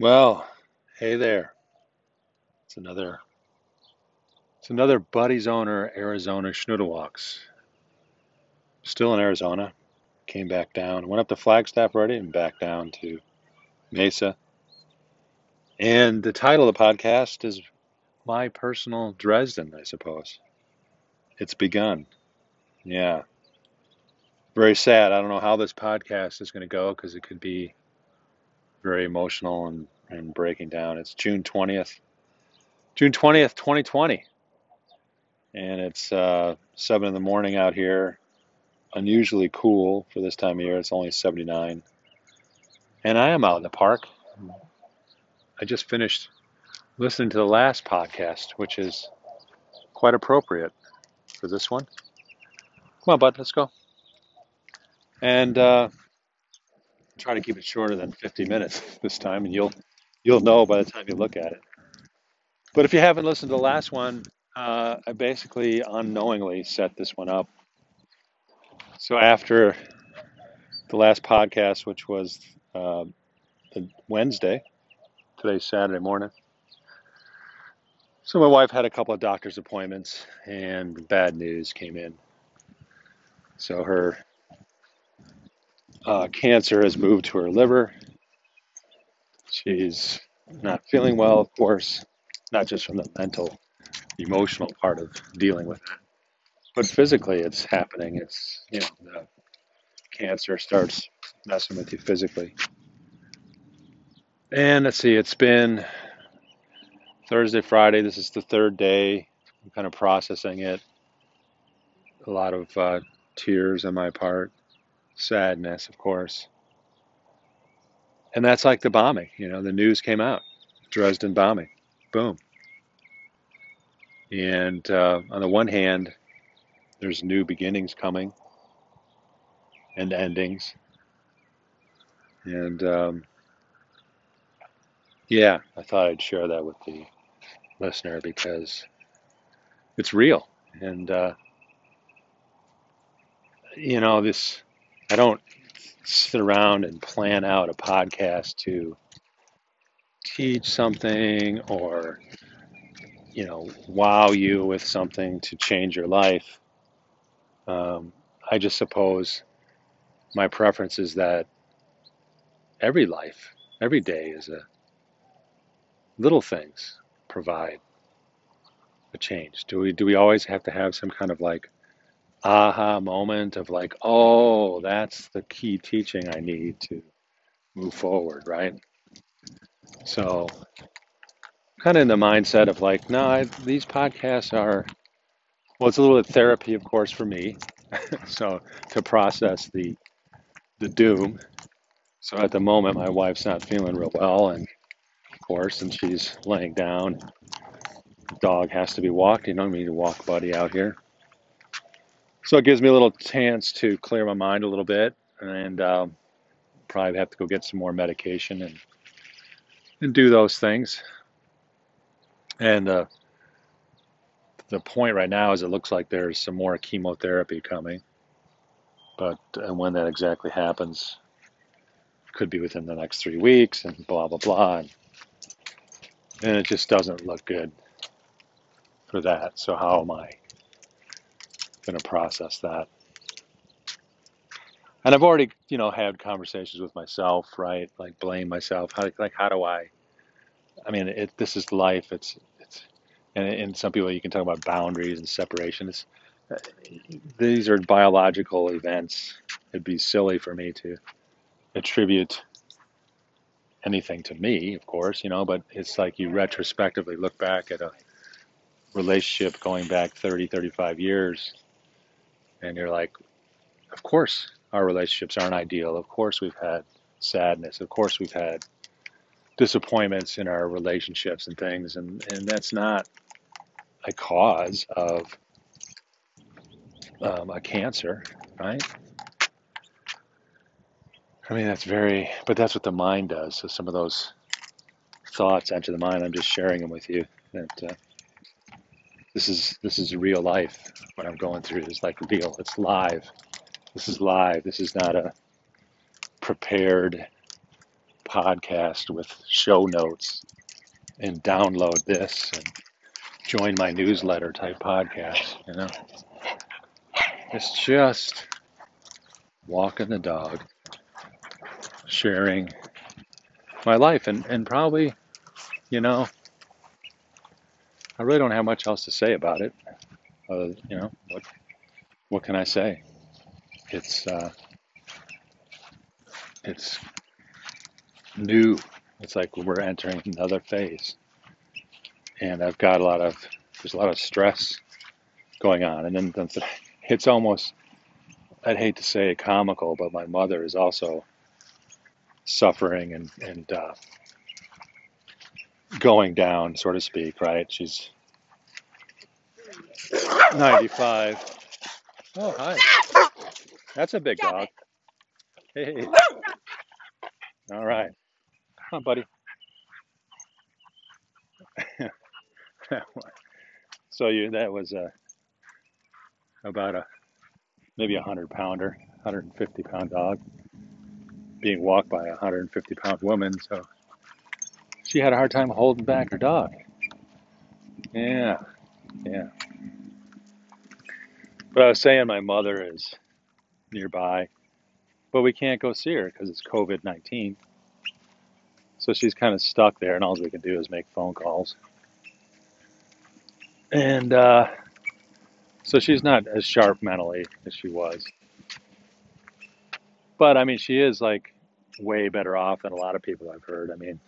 Well, hey there. It's another it's another Buddy's owner Arizona Schnoodlewalks. Still in Arizona. Came back down. Went up to Flagstaff already and back down to Mesa. And the title of the podcast is My Personal Dresden, I suppose. It's begun. Yeah. Very sad. I don't know how this podcast is going to go because it could be very emotional and, and breaking down. It's June 20th, June 20th, 2020. And it's uh, 7 in the morning out here. Unusually cool for this time of year. It's only 79. And I am out in the park. I just finished listening to the last podcast, which is quite appropriate for this one. Come on, bud, let's go. And uh, try to keep it shorter than 50 minutes this time, and you'll you'll know by the time you look at it. But if you haven't listened to the last one, uh, I basically unknowingly set this one up. So after the last podcast, which was uh, Wednesday, today's Saturday morning. So my wife had a couple of doctor's appointments, and bad news came in. So her uh, cancer has moved to her liver. She's not feeling well, of course, not just from the mental, emotional part of dealing with it, but physically it's happening. It's, you know, the cancer starts messing with you physically. And let's see, it's been Thursday, Friday. This is the third day. I'm kind of processing it. A lot of uh, tears on my part sadness, of course. And that's like the bombing, you know, the news came out Dresden bombing, boom. And uh, on the one hand, there's new beginnings coming and endings. And um, yeah, I thought I'd share that with the listener because it's real. And, uh, you know, this I don't sit around and plan out a podcast to teach something or you know wow you with something to change your life. Um, I just suppose my preference is that every life, every day is a little things provide a change. Do we do we always have to have some kind of like aha moment of like, oh, that's the key teaching I need to move forward, right? So, kind of in the mindset of like, no, I, these podcasts are, well, it's a little bit therapy, of course, for me. so to process the the doom. So at the moment, my wife's not feeling real well, and of course, and she's laying down. Dog has to be walked. You know, we need to walk Buddy out here. So it gives me a little chance to clear my mind a little bit, and um, probably have to go get some more medication and and do those things. And uh, the point right now is it looks like there's some more chemotherapy coming, but and when that exactly happens, could be within the next three weeks, and blah blah blah. And, and it just doesn't look good for that. So how am I going to process that. And I've already, you know, had conversations with myself, right? Like blame myself. How, like, how do I? I mean, it, this is life. It's, it's, and, and some people you can talk about boundaries and separation. It's, uh, these are biological events. It'd be silly for me to attribute anything to me, of course, you know, but it's like you retrospectively look back at a relationship going back 30, 35 years and you're like, of course our relationships aren't ideal. Of course we've had sadness. Of course we've had disappointments in our relationships and things, and and that's not a cause of um, a cancer, right? I mean, that's very, but that's what the mind does. So some of those thoughts enter the mind. I'm just sharing them with you. That uh, this is this is real life. What I'm going through is like real. It's live. This is live. This is not a prepared podcast with show notes and download this and join my newsletter type podcast, you know. It's just walking the dog, sharing my life and, and probably, you know, I really don't have much else to say about it. Uh, you know, what what can I say? It's uh, it's new. It's like we're entering another phase, and I've got a lot of there's a lot of stress going on, and then it's almost I'd hate to say comical, but my mother is also suffering and and uh, going down, so to speak. Right? She's 95. Oh, hi. That's a big dog. Hey. All right. Come on, buddy. so you that was a about a maybe a hundred pounder, 150 pound dog being walked by a 150 pound woman. So she had a hard time holding back her dog. Yeah, yeah. But I was saying my mother is nearby, but we can't go see her because it's COVID 19. So she's kind of stuck there, and all we can do is make phone calls. And uh, so she's not as sharp mentally as she was. But I mean, she is like way better off than a lot of people I've heard. I mean,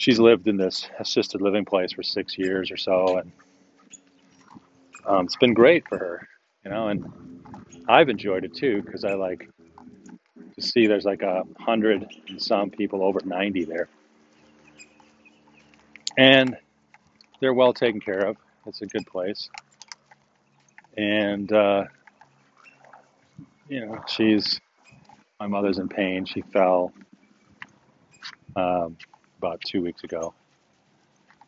she's lived in this assisted living place for six years or so, and um, it's been great for her, you know. And I've enjoyed it too because I like to see there's like a hundred and some people over 90 there. And they're well taken care of. It's a good place. And, uh, you know, she's, my mother's in pain. She fell um, about two weeks ago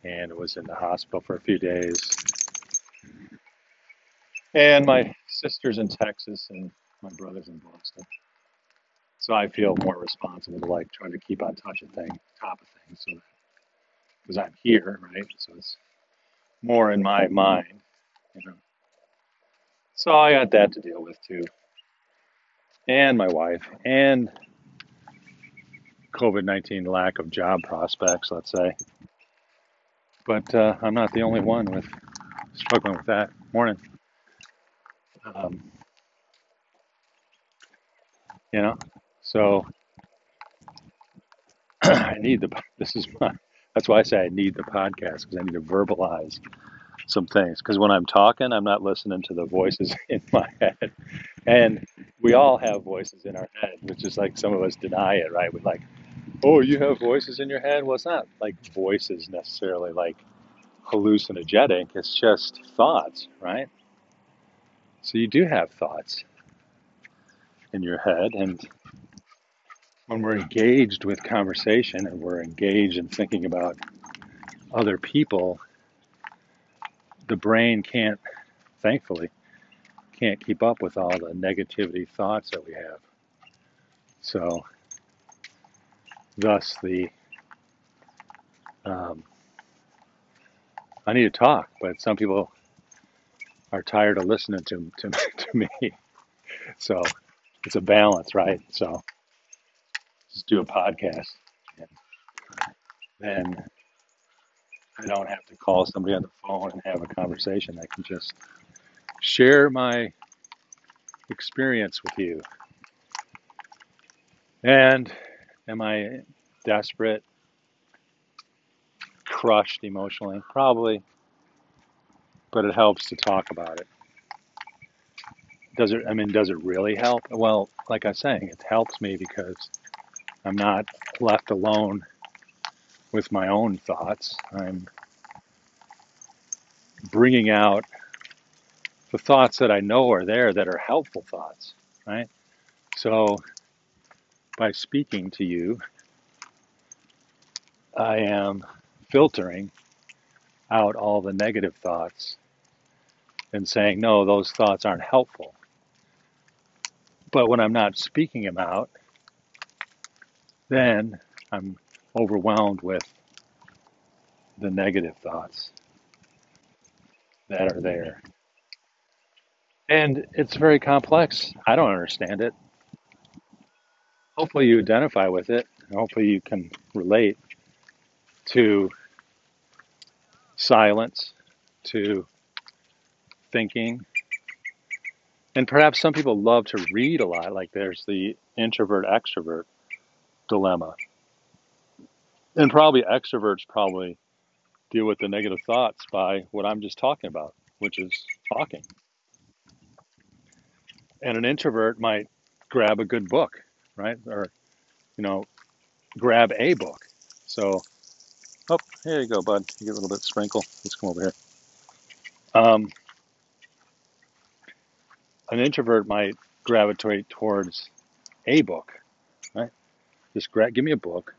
and was in the hospital for a few days. And my sister's in Texas and my brother's in Boston. So I feel more responsible to like try to keep on touch of things, top of things, so because I'm here, right? So it's more in my mind, you know. So I got that to deal with too, and my wife, and COVID nineteen lack of job prospects, let's say. But uh, I'm not the only one with struggling with that. Morning. Um, you know, so I need the. This is my. That's why I say I need the podcast because I need to verbalize some things. Because when I'm talking, I'm not listening to the voices in my head, and we all have voices in our head, which is like some of us deny it, right? We're like, "Oh, you have voices in your head." Well, it's not like voices necessarily, like hallucinogenic. It's just thoughts, right? So you do have thoughts in your head, and when we're engaged with conversation and we're engaged in thinking about other people, the brain can't, thankfully, can't keep up with all the negativity thoughts that we have. So, thus the um, I need to talk, but some people are tired of listening to to, to me. So it's a balance, right? So just do a podcast. And then I don't have to call somebody on the phone and have a conversation. I can just share my experience with you. And am I desperate, crushed emotionally? Probably. But it helps to talk about it. Does it, I mean, does it really help? Well, like I was saying, it helps me because I'm not left alone with my own thoughts. I'm bringing out the thoughts that I know are there that are helpful thoughts, right? So by speaking to you, I am filtering out all the negative thoughts and saying, no, those thoughts aren't helpful. But when I'm not speaking them out, then I'm overwhelmed with the negative thoughts that are there. And it's very complex. I don't understand it. Hopefully, you identify with it. Hopefully, you can relate to silence, to thinking. And perhaps some people love to read a lot, like there's the introvert extrovert dilemma. And probably extroverts probably deal with the negative thoughts by what I'm just talking about, which is talking. And an introvert might grab a good book, right? Or, you know, grab a book. So, oh, here you go, bud. You get a little bit sprinkle. Let's come over here. Um, an introvert might gravitate towards a book, right? Just grab, give me a book.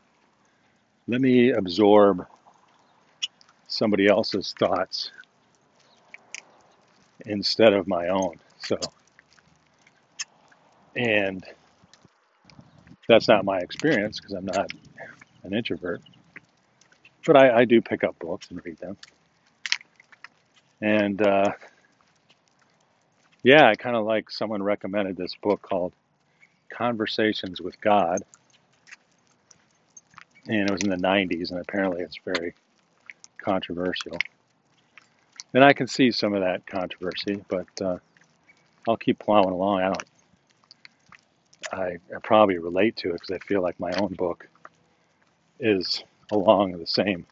Let me absorb somebody else's thoughts instead of my own. So, and that's not my experience because I'm not an introvert. But I, I, do pick up books and read them. And uh, yeah, I kind of like someone recommended this book called Conversations with God. And it was in the 90s, and apparently it's very controversial. And I can see some of that controversy, but uh, I'll keep plowing along. I don't. I, I probably relate to it because I feel like my own book is along the same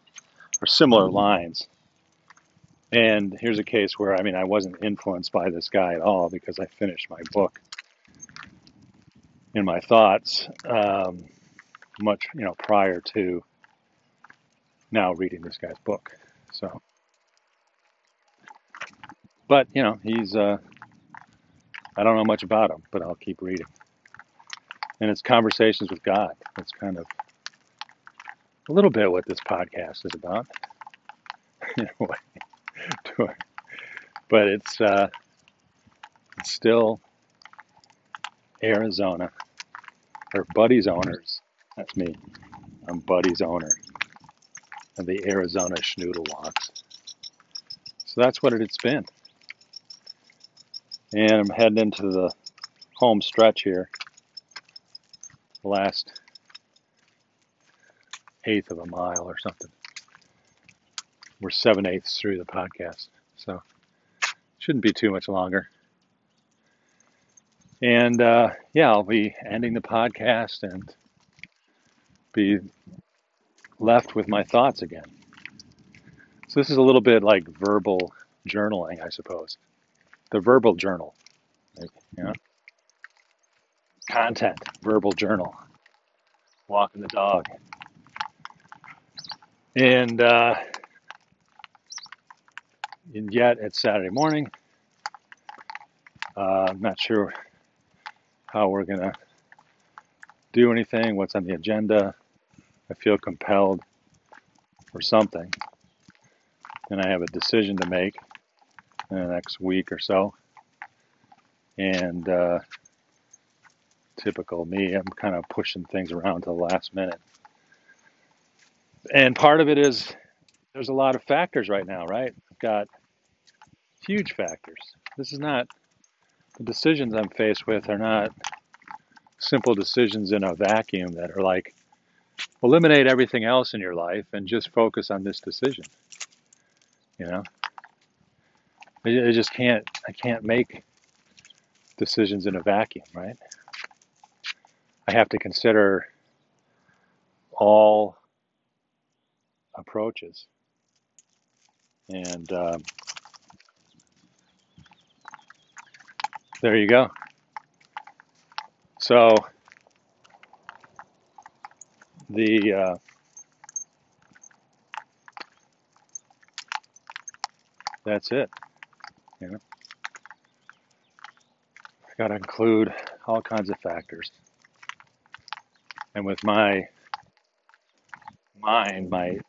or similar lines. And here's a case where I mean I wasn't influenced by this guy at all because I finished my book in my thoughts um, much you know prior to now reading this guy's book. So, but you know, he's uh, I don't know much about him, but I'll keep reading. And it's conversations with God. That's kind of a little bit what this podcast is about. but it's uh, it's still Arizona or Buddy's owners. That's me. I'm Buddy's owner of the Arizona Schnoodle Walks. So that's what it's been. And I'm heading into the home stretch here. The last eighth of a mile or something. We're seven eighths through the podcast. So shouldn't be too much longer. And uh, yeah, I'll be ending the podcast and be left with my thoughts again. So this is a little bit like verbal journaling, I suppose. The verbal journal. You know? Content, verbal journal. Walking the dog. And uh, and yet it's Saturday morning. Uh, I'm not sure how we're gonna do anything, what's on the agenda. I feel compelled for something, and I have a decision to make in the next week or so. And uh, typical me, I'm kind of pushing things around to the last minute. And part of it is there's a lot of factors right now, right? I've got huge factors. This is not the decisions I'm faced with are not simple decisions in a vacuum that are like eliminate everything else in your life and just focus on this decision. You know, I, just can't. I can't make decisions in a vacuum, right? I have to consider all approaches, and um, there you go. So the uh, that's it. You know, got to include all kinds of factors, and with my mind, my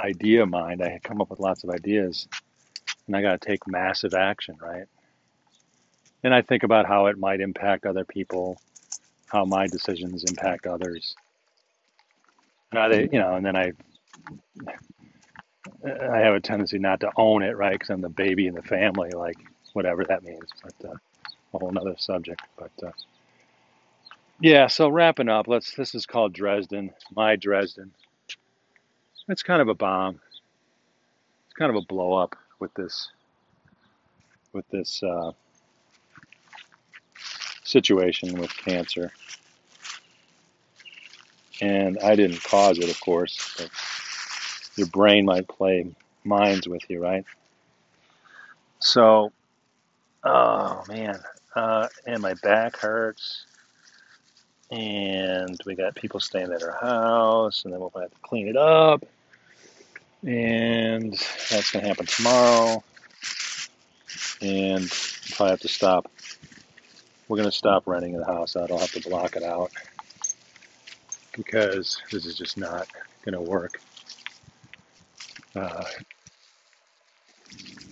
idea mind, I had come up with lots of ideas, and I got to take massive action, right? And I think about how it might impact other people, how my decisions impact others Now they, you know, and then I I have a tendency not to own it, right? Because I'm the baby in the family, like whatever that means. But uh, a whole another subject. But uh, yeah, so wrapping up, let's. This is called Dresden, my Dresden. It's kind of a bomb. It's kind of a blow up with this with this uh, situation with cancer. And I didn't cause it, of course, but your brain might play minds with you, right? So, oh man, uh, and my back hurts, and we got people staying at our house, and then we'll have to clean it up, and that's gonna happen tomorrow, and probably have to stop. We're gonna stop renting the house out. I'll have to block it out because this is just not gonna work. Uh,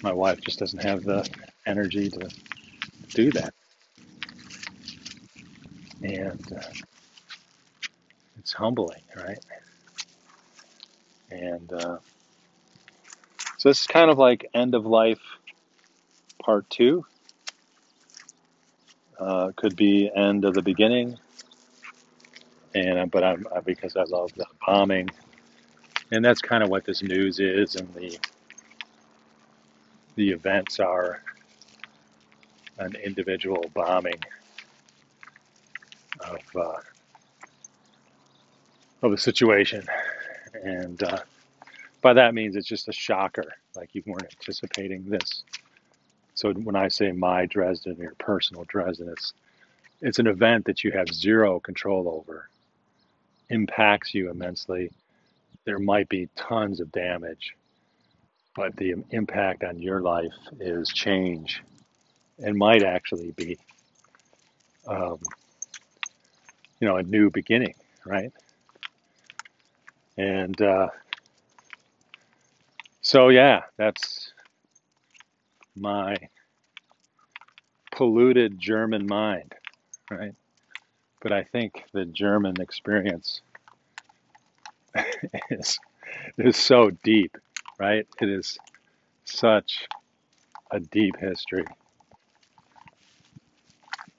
my wife just doesn't have the energy to do that. And uh, it's humbling, right? And uh, so this is kind of like end of life part two. Uh, could be end of the beginning, and but I'm because I love the bombing, and that's kind of what this news is, and the the events are an individual bombing of uh, of the situation, and uh, by that means it's just a shocker. Like you weren't anticipating this. So when I say my Dresden, or your personal Dresden, it's it's an event that you have zero control over, impacts you immensely. There might be tons of damage, but the impact on your life is change and might actually be, um, you know, a new beginning, right? And uh, so, yeah, that's my polluted German mind, right? But I think the German experience is is so deep, right? It is such a deep history.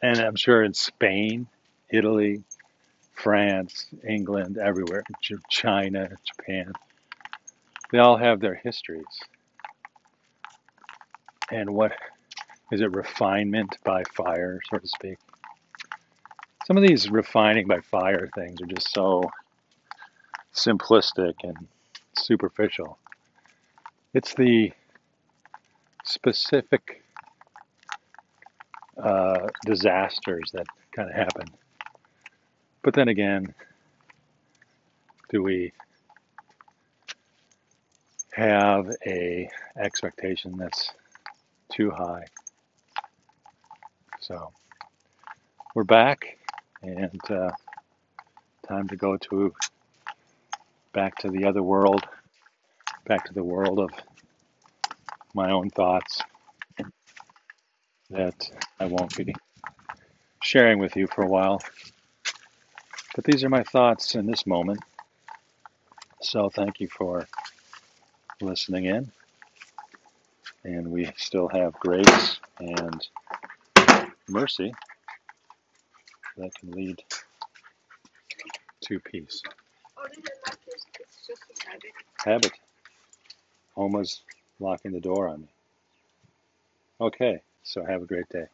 And I'm sure in Spain, Italy, France, England, everywhere, China, Japan, they all have their histories. And what is it refinement by fire, so to speak? Some of these refining by fire things are just so simplistic and superficial. It's the specific uh, disasters that kind of happen. But then again, do we have a expectation that's too high? So we're back, and uh, time to go to back to the other world, back to the world of my own thoughts that I won't be sharing with you for a while. But these are my thoughts in this moment. So thank you for listening in. And we still have grace and mercy that can lead to peace. Habit. Homa's locking the door on me. Okay, so have a great day.